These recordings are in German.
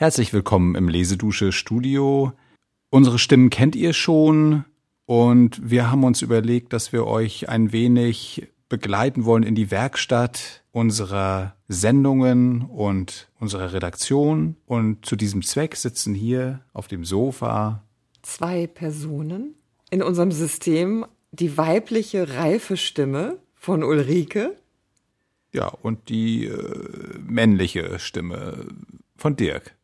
Herzlich willkommen im Lesedusche Studio. Unsere Stimmen kennt ihr schon und wir haben uns überlegt, dass wir euch ein wenig begleiten wollen in die Werkstatt unserer Sendungen und unserer Redaktion. Und zu diesem Zweck sitzen hier auf dem Sofa zwei Personen in unserem System. Die weibliche reife Stimme von Ulrike. Ja, und die äh, männliche Stimme von Dirk.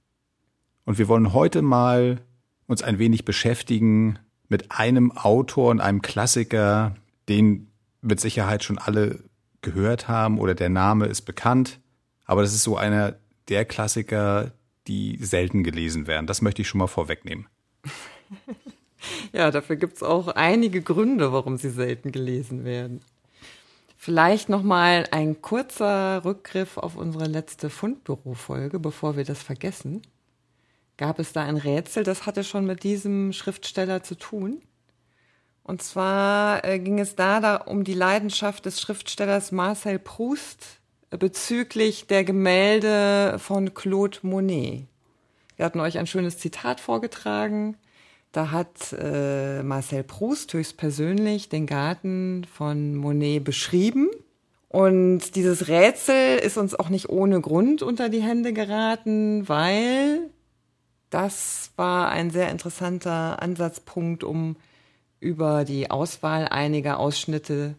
Und wir wollen heute mal uns ein wenig beschäftigen mit einem Autor und einem Klassiker, den mit Sicherheit schon alle gehört haben oder der Name ist bekannt. Aber das ist so einer der Klassiker, die selten gelesen werden. Das möchte ich schon mal vorwegnehmen. ja, dafür gibt es auch einige Gründe, warum sie selten gelesen werden. Vielleicht noch mal ein kurzer Rückgriff auf unsere letzte Fundbüro-Folge, bevor wir das vergessen gab es da ein Rätsel, das hatte schon mit diesem Schriftsteller zu tun. Und zwar äh, ging es da, da um die Leidenschaft des Schriftstellers Marcel Proust bezüglich der Gemälde von Claude Monet. Wir hatten euch ein schönes Zitat vorgetragen. Da hat äh, Marcel Proust höchstpersönlich den Garten von Monet beschrieben. Und dieses Rätsel ist uns auch nicht ohne Grund unter die Hände geraten, weil das war ein sehr interessanter Ansatzpunkt, um über die Auswahl einiger Ausschnitte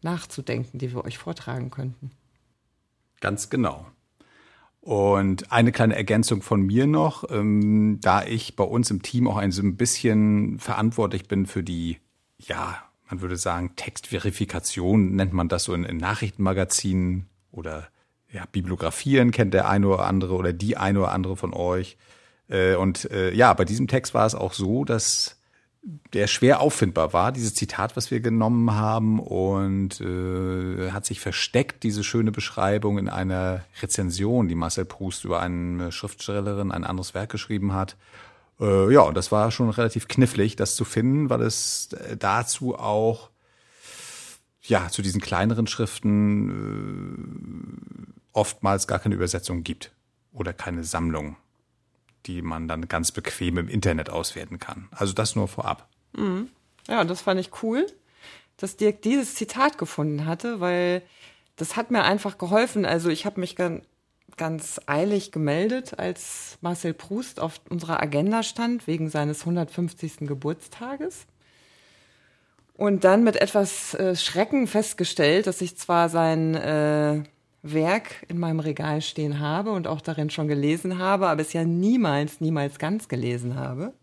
nachzudenken, die wir euch vortragen könnten. Ganz genau. Und eine kleine Ergänzung von mir noch, ähm, da ich bei uns im Team auch ein bisschen verantwortlich bin für die, ja, man würde sagen, Textverifikation, nennt man das so in, in Nachrichtenmagazinen oder ja, Bibliografien kennt der eine oder andere oder die eine oder andere von euch. Äh, und äh, ja, bei diesem Text war es auch so, dass der schwer auffindbar war, dieses Zitat, was wir genommen haben, und äh, hat sich versteckt, diese schöne Beschreibung in einer Rezension, die Marcel Proust über eine Schriftstellerin ein anderes Werk geschrieben hat. Äh, ja, und das war schon relativ knifflig, das zu finden, weil es dazu auch ja zu diesen kleineren Schriften äh, oftmals gar keine Übersetzung gibt oder keine Sammlung die man dann ganz bequem im Internet auswerten kann. Also das nur vorab. Mhm. Ja, und das fand ich cool, dass Dirk dieses Zitat gefunden hatte, weil das hat mir einfach geholfen. Also ich habe mich ganz, ganz eilig gemeldet, als Marcel Proust auf unserer Agenda stand, wegen seines 150. Geburtstages. Und dann mit etwas äh, Schrecken festgestellt, dass ich zwar sein äh, Werk in meinem Regal stehen habe und auch darin schon gelesen habe, aber es ja niemals, niemals ganz gelesen habe.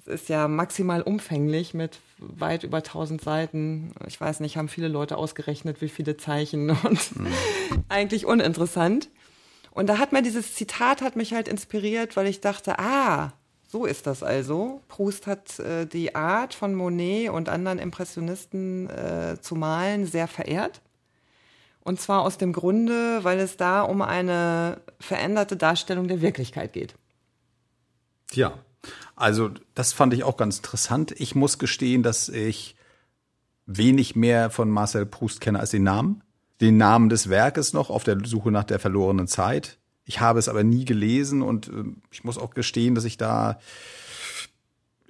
Es ist ja maximal umfänglich mit weit über 1000 Seiten. Ich weiß nicht, haben viele Leute ausgerechnet, wie viele Zeichen und mhm. eigentlich uninteressant. Und da hat mir dieses Zitat hat mich halt inspiriert, weil ich dachte, ah, so ist das also. Proust hat äh, die Art von Monet und anderen Impressionisten äh, zu malen sehr verehrt. Und zwar aus dem Grunde, weil es da um eine veränderte Darstellung der Wirklichkeit geht. Ja, also das fand ich auch ganz interessant. Ich muss gestehen, dass ich wenig mehr von Marcel Proust kenne als den Namen. Den Namen des Werkes noch auf der Suche nach der verlorenen Zeit. Ich habe es aber nie gelesen und äh, ich muss auch gestehen, dass ich da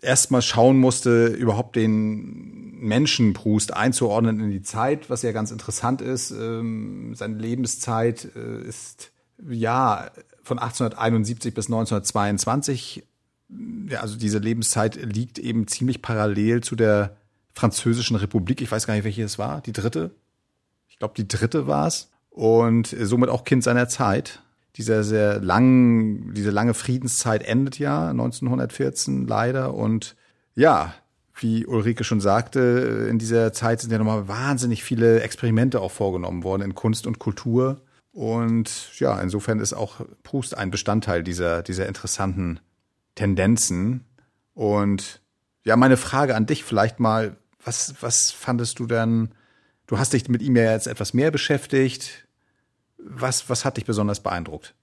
erstmal schauen musste, überhaupt den Menschen Proust einzuordnen in die Zeit, was ja ganz interessant ist. Ähm, seine Lebenszeit äh, ist ja von 1871 bis 1922. Ja, also diese Lebenszeit liegt eben ziemlich parallel zu der Französischen Republik. Ich weiß gar nicht, welche es war. Die dritte? Ich glaube, die dritte war es. Und somit auch Kind seiner Zeit dieser sehr langen, diese lange Friedenszeit endet ja 1914 leider und ja, wie Ulrike schon sagte, in dieser Zeit sind ja nochmal wahnsinnig viele Experimente auch vorgenommen worden in Kunst und Kultur. Und ja, insofern ist auch Proust ein Bestandteil dieser, dieser interessanten Tendenzen. Und ja, meine Frage an dich vielleicht mal, was, was fandest du dann? Du hast dich mit ihm ja jetzt etwas mehr beschäftigt. Was, was hat dich besonders beeindruckt?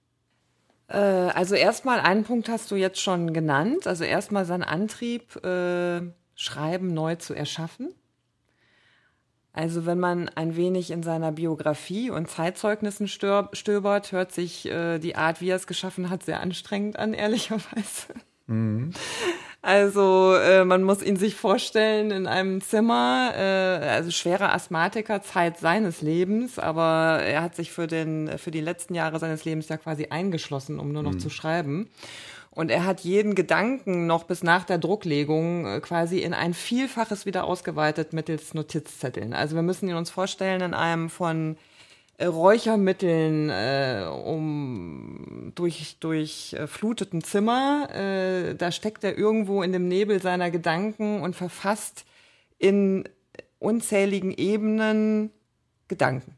Äh, also erstmal einen Punkt hast du jetzt schon genannt. Also erstmal sein Antrieb, äh, Schreiben neu zu erschaffen. Also wenn man ein wenig in seiner Biografie und Zeitzeugnissen stöbert, hört sich äh, die Art, wie er es geschaffen hat, sehr anstrengend an, ehrlicherweise. Mhm. Also äh, man muss ihn sich vorstellen in einem Zimmer, äh, also schwerer Asthmatiker, Zeit seines Lebens, aber er hat sich für, den, für die letzten Jahre seines Lebens ja quasi eingeschlossen, um nur noch mhm. zu schreiben. Und er hat jeden Gedanken noch bis nach der Drucklegung äh, quasi in ein Vielfaches wieder ausgeweitet mittels Notizzetteln. Also wir müssen ihn uns vorstellen in einem von Räuchermitteln äh, um durch durchfluteten äh, Zimmer. Äh, da steckt er irgendwo in dem Nebel seiner Gedanken und verfasst in unzähligen Ebenen Gedanken.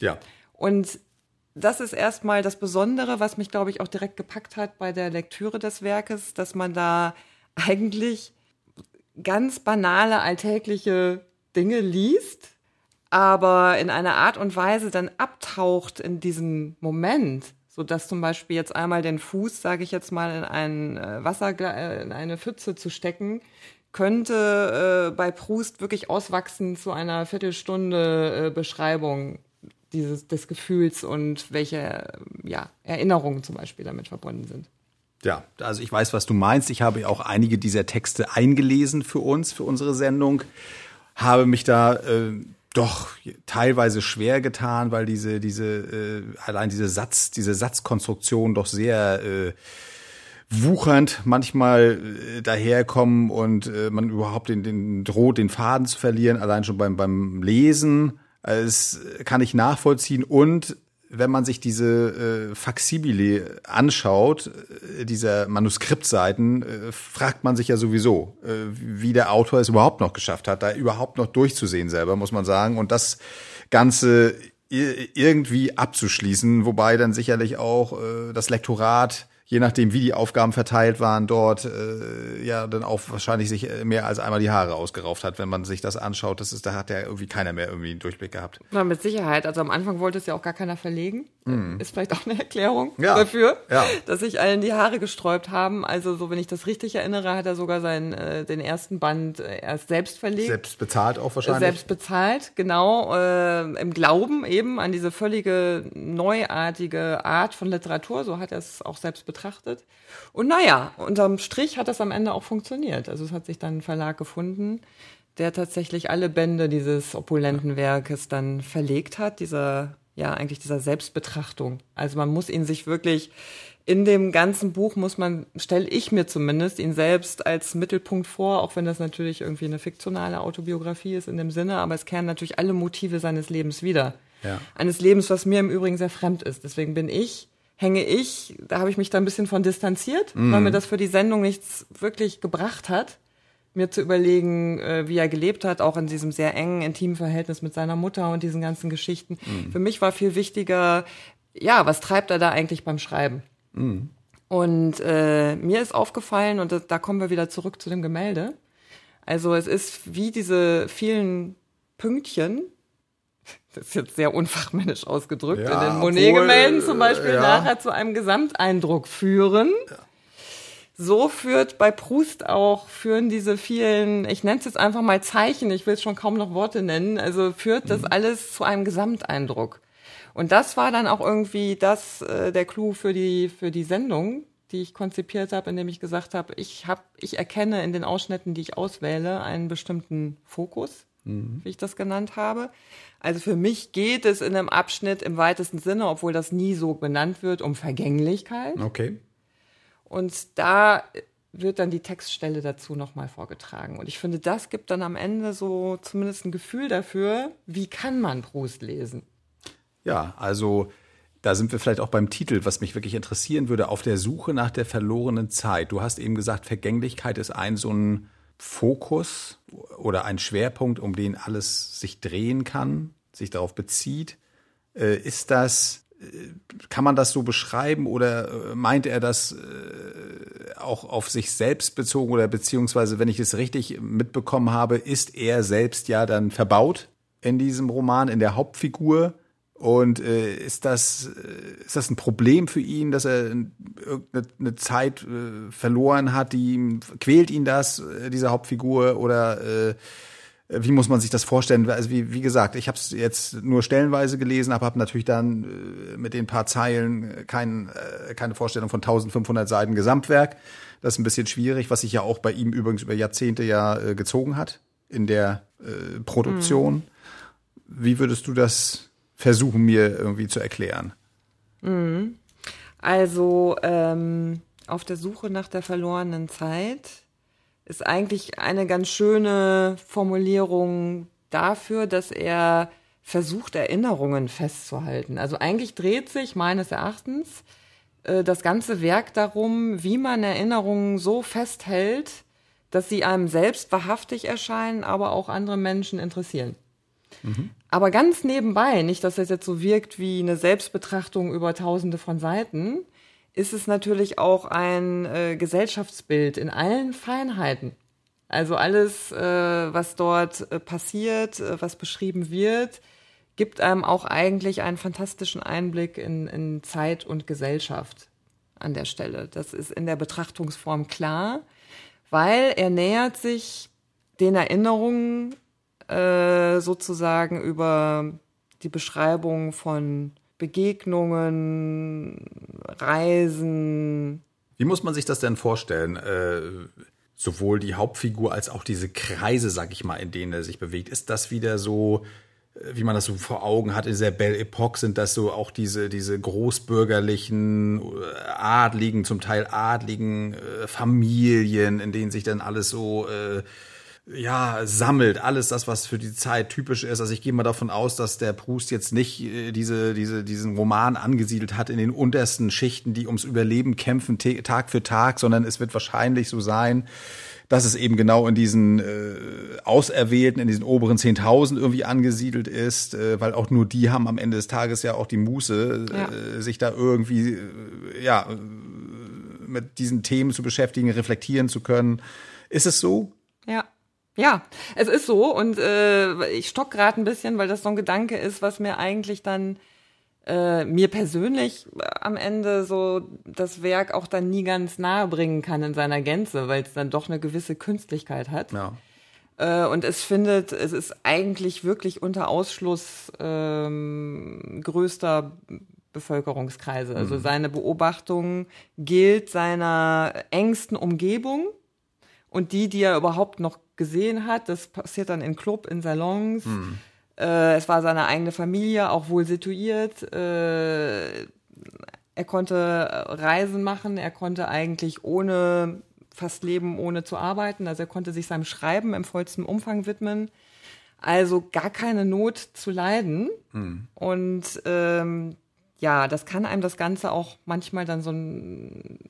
Ja. Und das ist erstmal das Besondere, was mich, glaube ich, auch direkt gepackt hat bei der Lektüre des Werkes, dass man da eigentlich ganz banale, alltägliche Dinge liest, aber in einer Art und Weise dann abtaucht in diesen Moment, so dass zum Beispiel jetzt einmal den Fuß, sage ich jetzt mal, in ein äh, Wasser, äh, in eine Pfütze zu stecken, könnte äh, bei Proust wirklich auswachsen zu einer Viertelstunde äh, Beschreibung dieses, des Gefühls und welche ja, Erinnerungen zum Beispiel damit verbunden sind. Ja, also ich weiß, was du meinst. Ich habe auch einige dieser Texte eingelesen für uns, für unsere Sendung, habe mich da äh, doch teilweise schwer getan, weil diese, diese, äh, allein diese Satz, diese Satzkonstruktion doch sehr äh, wuchernd manchmal äh, daherkommen und äh, man überhaupt den, den droht, den Faden zu verlieren, allein schon beim, beim Lesen. Es kann ich nachvollziehen und wenn man sich diese äh, Faxibile anschaut, äh, dieser Manuskriptseiten, äh, fragt man sich ja sowieso, äh, wie der Autor es überhaupt noch geschafft hat, da überhaupt noch durchzusehen selber, muss man sagen. Und das Ganze irgendwie abzuschließen, wobei dann sicherlich auch äh, das Lektorat je nachdem, wie die Aufgaben verteilt waren, dort äh, ja dann auch wahrscheinlich sich äh, mehr als einmal die Haare ausgerauft hat, wenn man sich das anschaut. Das ist, da hat ja irgendwie keiner mehr irgendwie einen Durchblick gehabt. Na, mit Sicherheit. Also am Anfang wollte es ja auch gar keiner verlegen. Mm. Ist vielleicht auch eine Erklärung ja. dafür, ja. dass sich allen die Haare gesträubt haben. Also so, wenn ich das richtig erinnere, hat er sogar seinen äh, den ersten Band äh, erst selbst verlegt. Selbst bezahlt auch wahrscheinlich. Selbst bezahlt, genau. Äh, Im Glauben eben an diese völlige neuartige Art von Literatur. So hat er es auch selbst betrachtet betrachtet. Und naja, unterm Strich hat das am Ende auch funktioniert. Also es hat sich dann ein Verlag gefunden, der tatsächlich alle Bände dieses opulenten Werkes dann verlegt hat, dieser, ja, eigentlich dieser Selbstbetrachtung. Also man muss ihn sich wirklich in dem ganzen Buch muss man, stelle ich mir zumindest, ihn selbst als Mittelpunkt vor, auch wenn das natürlich irgendwie eine fiktionale Autobiografie ist in dem Sinne, aber es kehren natürlich alle Motive seines Lebens wieder. Ja. Eines Lebens, was mir im Übrigen sehr fremd ist. Deswegen bin ich hänge ich, da habe ich mich da ein bisschen von distanziert, mm. weil mir das für die Sendung nichts wirklich gebracht hat, mir zu überlegen, äh, wie er gelebt hat, auch in diesem sehr engen, intimen Verhältnis mit seiner Mutter und diesen ganzen Geschichten. Mm. Für mich war viel wichtiger, ja, was treibt er da eigentlich beim Schreiben? Mm. Und äh, mir ist aufgefallen, und da, da kommen wir wieder zurück zu dem Gemälde, also es ist wie diese vielen Pünktchen, das ist jetzt sehr unfachmännisch ausgedrückt, ja, in den Monet-Gemälden zum Beispiel ja. nachher zu einem Gesamteindruck führen. Ja. So führt bei Proust auch, führen diese vielen, ich nenne es jetzt einfach mal Zeichen, ich will es schon kaum noch Worte nennen, also führt das mhm. alles zu einem Gesamteindruck. Und das war dann auch irgendwie das, äh, der Clou für die, für die Sendung, die ich konzipiert habe, indem ich gesagt habe, ich habe, ich erkenne in den Ausschnitten, die ich auswähle, einen bestimmten Fokus, mhm. wie ich das genannt habe. Also für mich geht es in einem Abschnitt im weitesten Sinne, obwohl das nie so benannt wird, um Vergänglichkeit. Okay. Und da wird dann die Textstelle dazu nochmal vorgetragen. Und ich finde, das gibt dann am Ende so zumindest ein Gefühl dafür, wie kann man Proust lesen. Ja, also da sind wir vielleicht auch beim Titel, was mich wirklich interessieren würde, auf der Suche nach der verlorenen Zeit. Du hast eben gesagt, Vergänglichkeit ist ein so ein Fokus oder ein Schwerpunkt, um den alles sich drehen kann, sich darauf bezieht. Äh, ist das, kann man das so beschreiben oder äh, meint er das auch auf sich selbst bezogen oder beziehungsweise, wenn ich es richtig mitbekommen habe, ist er selbst ja dann verbaut in diesem Roman, in der Hauptfigur? Und äh, ist das äh, ist das ein Problem für ihn, dass er irgendeine Zeit äh, verloren hat, die quält ihn das äh, diese Hauptfigur oder äh, wie muss man sich das vorstellen? Also wie, wie gesagt, ich habe es jetzt nur stellenweise gelesen, aber habe natürlich dann äh, mit den paar Zeilen kein, äh, keine Vorstellung von 1500 Seiten Gesamtwerk. Das ist ein bisschen schwierig, was sich ja auch bei ihm übrigens über Jahrzehnte ja äh, gezogen hat in der äh, Produktion. Mhm. Wie würdest du das versuchen, mir irgendwie zu erklären? Mhm. Also ähm, auf der Suche nach der verlorenen Zeit ist eigentlich eine ganz schöne Formulierung dafür, dass er versucht, Erinnerungen festzuhalten. Also eigentlich dreht sich meines Erachtens äh, das ganze Werk darum, wie man Erinnerungen so festhält, dass sie einem selbst wahrhaftig erscheinen, aber auch andere Menschen interessieren. Mhm. Aber ganz nebenbei, nicht, dass das jetzt so wirkt wie eine Selbstbetrachtung über tausende von Seiten, ist es natürlich auch ein äh, Gesellschaftsbild in allen Feinheiten. Also alles, äh, was dort äh, passiert, äh, was beschrieben wird, gibt einem auch eigentlich einen fantastischen Einblick in, in Zeit und Gesellschaft an der Stelle. Das ist in der Betrachtungsform klar, weil er nähert sich den Erinnerungen äh, sozusagen über die Beschreibung von Begegnungen, Reisen. Wie muss man sich das denn vorstellen? Äh, sowohl die Hauptfigur als auch diese Kreise, sag ich mal, in denen er sich bewegt. Ist das wieder so, äh, wie man das so vor Augen hat, in dieser Belle Epoque sind das so auch diese, diese großbürgerlichen, äh, adligen, zum Teil adligen äh, Familien, in denen sich dann alles so äh, ja, sammelt, alles das, was für die Zeit typisch ist. Also ich gehe mal davon aus, dass der Proust jetzt nicht äh, diese, diese, diesen Roman angesiedelt hat in den untersten Schichten, die ums Überleben kämpfen, Tag für Tag, sondern es wird wahrscheinlich so sein, dass es eben genau in diesen äh, Auserwählten, in diesen oberen 10.000 irgendwie angesiedelt ist, äh, weil auch nur die haben am Ende des Tages ja auch die Muße, ja. äh, sich da irgendwie, äh, ja, mit diesen Themen zu beschäftigen, reflektieren zu können. Ist es so? Ja. Ja, es ist so und äh, ich stock gerade ein bisschen, weil das so ein Gedanke ist, was mir eigentlich dann äh, mir persönlich am Ende so das Werk auch dann nie ganz nahe bringen kann in seiner Gänze, weil es dann doch eine gewisse Künstlichkeit hat. Ja. Äh, und es findet, es ist eigentlich wirklich unter Ausschluss ähm, größter Bevölkerungskreise. Also mhm. seine Beobachtung gilt seiner engsten Umgebung und die, die er überhaupt noch gesehen hat. Das passiert dann in Club, in Salons. Mhm. Äh, es war seine eigene Familie, auch wohl situiert. Äh, er konnte Reisen machen, er konnte eigentlich ohne fast leben, ohne zu arbeiten. Also er konnte sich seinem Schreiben im vollsten Umfang widmen. Also gar keine Not zu leiden. Mhm. Und ähm, ja, das kann einem das Ganze auch manchmal dann so ein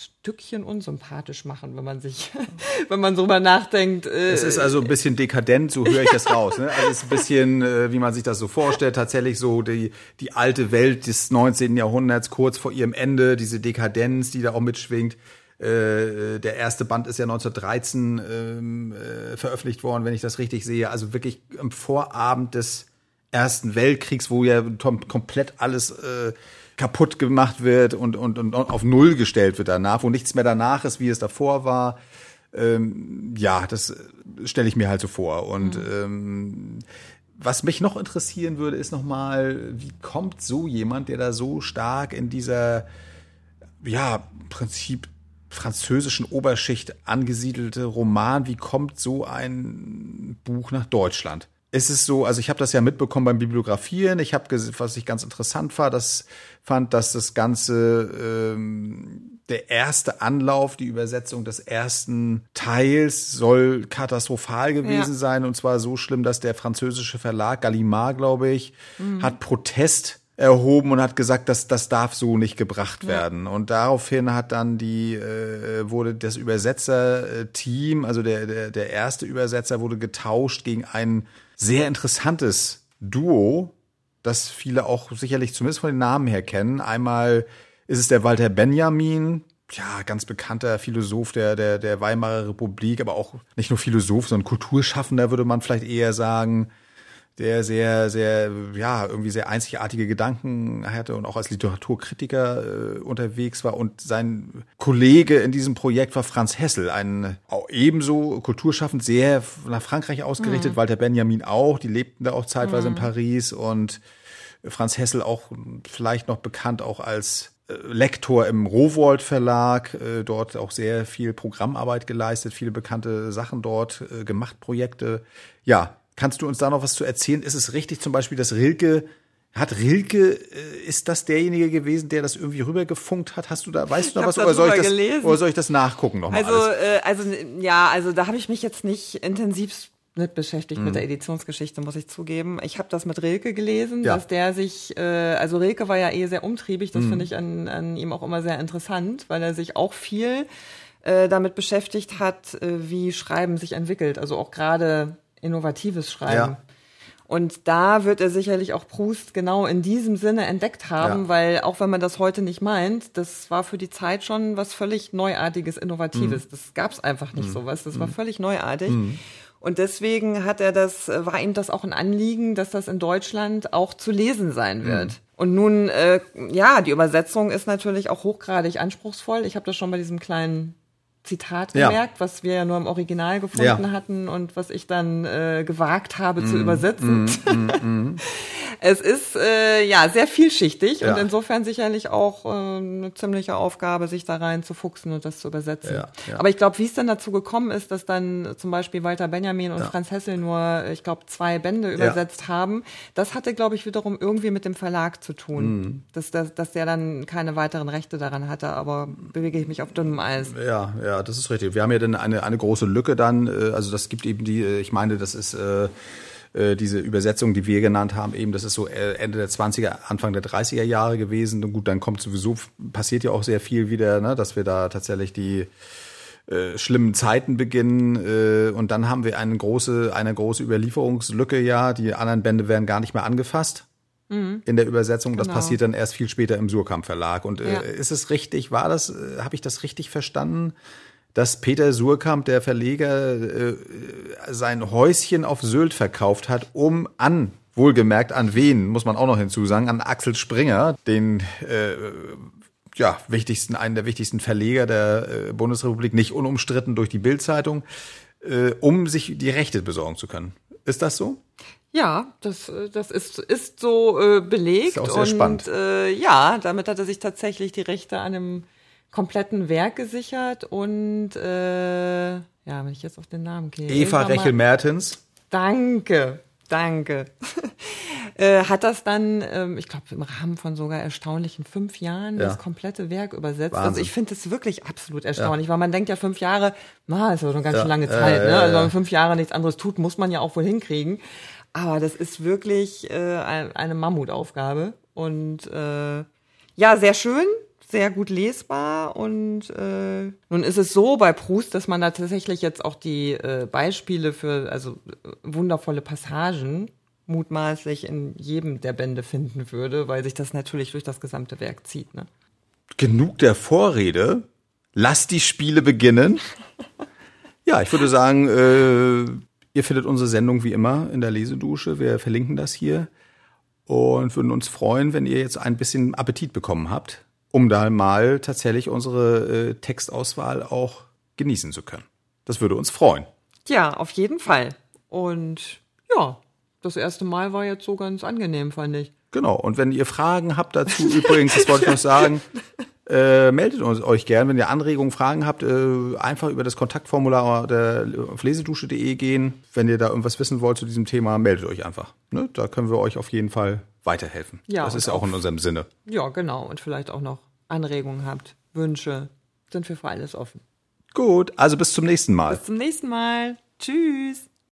Stückchen unsympathisch machen, wenn man sich, wenn man drüber nachdenkt. Äh, es ist also ein bisschen dekadent, so höre ich das raus. Ne? Also es ist ein bisschen, äh, wie man sich das so vorstellt, tatsächlich so die, die alte Welt des 19. Jahrhunderts kurz vor ihrem Ende, diese Dekadenz, die da auch mitschwingt. Äh, der erste Band ist ja 1913 ähm, äh, veröffentlicht worden, wenn ich das richtig sehe. Also wirklich am Vorabend des Ersten Weltkriegs, wo ja komplett alles äh, kaputt gemacht wird und, und, und auf Null gestellt wird danach, wo nichts mehr danach ist, wie es davor war. Ähm, ja, das stelle ich mir halt so vor. Und mhm. ähm, was mich noch interessieren würde, ist nochmal, wie kommt so jemand, der da so stark in dieser, ja, Prinzip französischen Oberschicht angesiedelte Roman, wie kommt so ein Buch nach Deutschland? Es ist so, also ich habe das ja mitbekommen beim Bibliografieren. Ich habe, was ich ganz interessant war, das fand, dass das Ganze ähm, der erste Anlauf, die Übersetzung des ersten Teils soll katastrophal gewesen ja. sein und zwar so schlimm, dass der französische Verlag Gallimard, glaube ich, mhm. hat Protest erhoben und hat gesagt, dass das darf so nicht gebracht werden. Ja. Und daraufhin hat dann die äh, wurde das Übersetzerteam, also der, der der erste Übersetzer wurde getauscht gegen ein sehr interessantes Duo, das viele auch sicherlich zumindest von den Namen her kennen. Einmal ist es der Walter Benjamin, ja, ganz bekannter Philosoph der, der, der Weimarer Republik, aber auch nicht nur Philosoph, sondern Kulturschaffender, würde man vielleicht eher sagen. Der sehr, sehr, ja, irgendwie sehr einzigartige Gedanken hatte und auch als Literaturkritiker äh, unterwegs war. Und sein Kollege in diesem Projekt war Franz Hessel, ein ebenso kulturschaffend, sehr nach Frankreich ausgerichtet, mhm. Walter Benjamin auch, die lebten da auch zeitweise mhm. in Paris und Franz Hessel auch vielleicht noch bekannt auch als äh, Lektor im Rowold Verlag, äh, dort auch sehr viel Programmarbeit geleistet, viele bekannte Sachen dort äh, gemacht, Projekte. Ja, Kannst du uns da noch was zu erzählen? Ist es richtig zum Beispiel, dass Rilke hat Rilke, äh, ist das derjenige gewesen, der das irgendwie rübergefunkt hat? Hast du da, weißt du noch was? Oder soll, ich das, oder soll ich das nachgucken nochmal? Also, äh, also, ja, also da habe ich mich jetzt nicht intensiv mit beschäftigt mhm. mit der Editionsgeschichte, muss ich zugeben. Ich habe das mit Rilke gelesen, ja. dass der sich, äh, also Rilke war ja eh sehr umtriebig, das mhm. finde ich an, an ihm auch immer sehr interessant, weil er sich auch viel äh, damit beschäftigt hat, äh, wie Schreiben sich entwickelt. Also auch gerade innovatives Schreiben. Ja. Und da wird er sicherlich auch Proust genau in diesem Sinne entdeckt haben, ja. weil auch wenn man das heute nicht meint, das war für die Zeit schon was völlig Neuartiges, Innovatives. Mhm. Das gab es einfach nicht mhm. sowas. Das war mhm. völlig neuartig. Mhm. Und deswegen hat er das, war ihm das auch ein Anliegen, dass das in Deutschland auch zu lesen sein wird. Mhm. Und nun, äh, ja, die Übersetzung ist natürlich auch hochgradig anspruchsvoll. Ich habe das schon bei diesem kleinen Zitat gemerkt, ja. was wir ja nur im Original gefunden ja. hatten und was ich dann äh, gewagt habe mm, zu übersetzen. Mm, mm, es ist äh, ja sehr vielschichtig ja. und insofern sicherlich auch äh, eine ziemliche Aufgabe, sich da rein zu fuchsen und das zu übersetzen. Aber ich glaube, wie es dann dazu gekommen ist, dass dann zum Beispiel Walter Benjamin und Franz Hessel nur, ich glaube, zwei Bände übersetzt haben, das hatte, glaube ich, wiederum irgendwie mit dem Verlag zu tun, mm. dass, dass, dass der dann keine weiteren Rechte daran hatte. Aber bewege ich mich auf dünnem Eis. Ja, ja ja, das ist richtig. Wir haben ja dann eine, eine große Lücke dann, äh, also das gibt eben die, äh, ich meine, das ist äh, äh, diese Übersetzung, die wir genannt haben, eben, das ist so äh, Ende der 20er, Anfang der 30er Jahre gewesen. Und gut, dann kommt sowieso, passiert ja auch sehr viel wieder, ne, dass wir da tatsächlich die äh, schlimmen Zeiten beginnen äh, und dann haben wir eine große, eine große Überlieferungslücke, ja, die anderen Bände werden gar nicht mehr angefasst mhm. in der Übersetzung. Das genau. passiert dann erst viel später im Surkamp Verlag. Und äh, ja. ist es richtig, war das, äh, habe ich das richtig verstanden? Dass Peter Surkamp, der Verleger, äh, sein Häuschen auf Sylt verkauft hat, um an, wohlgemerkt an wen, muss man auch noch hinzusagen, an Axel Springer, den äh, ja, wichtigsten, einen der wichtigsten Verleger der äh, Bundesrepublik, nicht unumstritten durch die Bildzeitung, äh, um sich die Rechte besorgen zu können. Ist das so? Ja, das, äh, das ist, ist so äh, belegt. Ist auch sehr und spannend. Äh, ja, damit hat er sich tatsächlich die Rechte an einem kompletten Werk gesichert und äh, ja, wenn ich jetzt auf den Namen gehe. Eva Rechel-Mertens. Danke, danke. äh, hat das dann, ähm, ich glaube, im Rahmen von sogar erstaunlichen fünf Jahren ja. das komplette Werk übersetzt. Also Wahnsinn. Also ich finde es wirklich absolut erstaunlich, ja. weil man denkt ja fünf Jahre, na, ist ja schon ganz ja. schön lange Zeit. ne? Also wenn man fünf Jahre nichts anderes tut, muss man ja auch wohl hinkriegen. Aber das ist wirklich äh, eine Mammutaufgabe und äh, ja, sehr schön sehr gut lesbar und äh, nun ist es so bei Proust, dass man da tatsächlich jetzt auch die äh, Beispiele für also äh, wundervolle Passagen mutmaßlich in jedem der Bände finden würde, weil sich das natürlich durch das gesamte Werk zieht. Ne? Genug der Vorrede. Lass die Spiele beginnen. ja, ich würde sagen, äh, ihr findet unsere Sendung wie immer in der Lesedusche. Wir verlinken das hier und würden uns freuen, wenn ihr jetzt ein bisschen Appetit bekommen habt um da mal tatsächlich unsere äh, Textauswahl auch genießen zu können. Das würde uns freuen. Ja, auf jeden Fall. Und ja, das erste Mal war jetzt so ganz angenehm, fand ich. Genau. Und wenn ihr Fragen habt dazu, übrigens, das wollte ich noch sagen, äh, meldet uns, euch gern. Wenn ihr Anregungen, Fragen habt, äh, einfach über das Kontaktformular der, auf lesedusche.de gehen. Wenn ihr da irgendwas wissen wollt zu diesem Thema, meldet euch einfach. Ne? Da können wir euch auf jeden Fall weiterhelfen. Ja, das ist ja auch in unserem Sinne. Ja, genau. Und vielleicht auch noch Anregungen habt, Wünsche, sind wir für alles offen. Gut, also bis zum nächsten Mal. Bis zum nächsten Mal. Tschüss.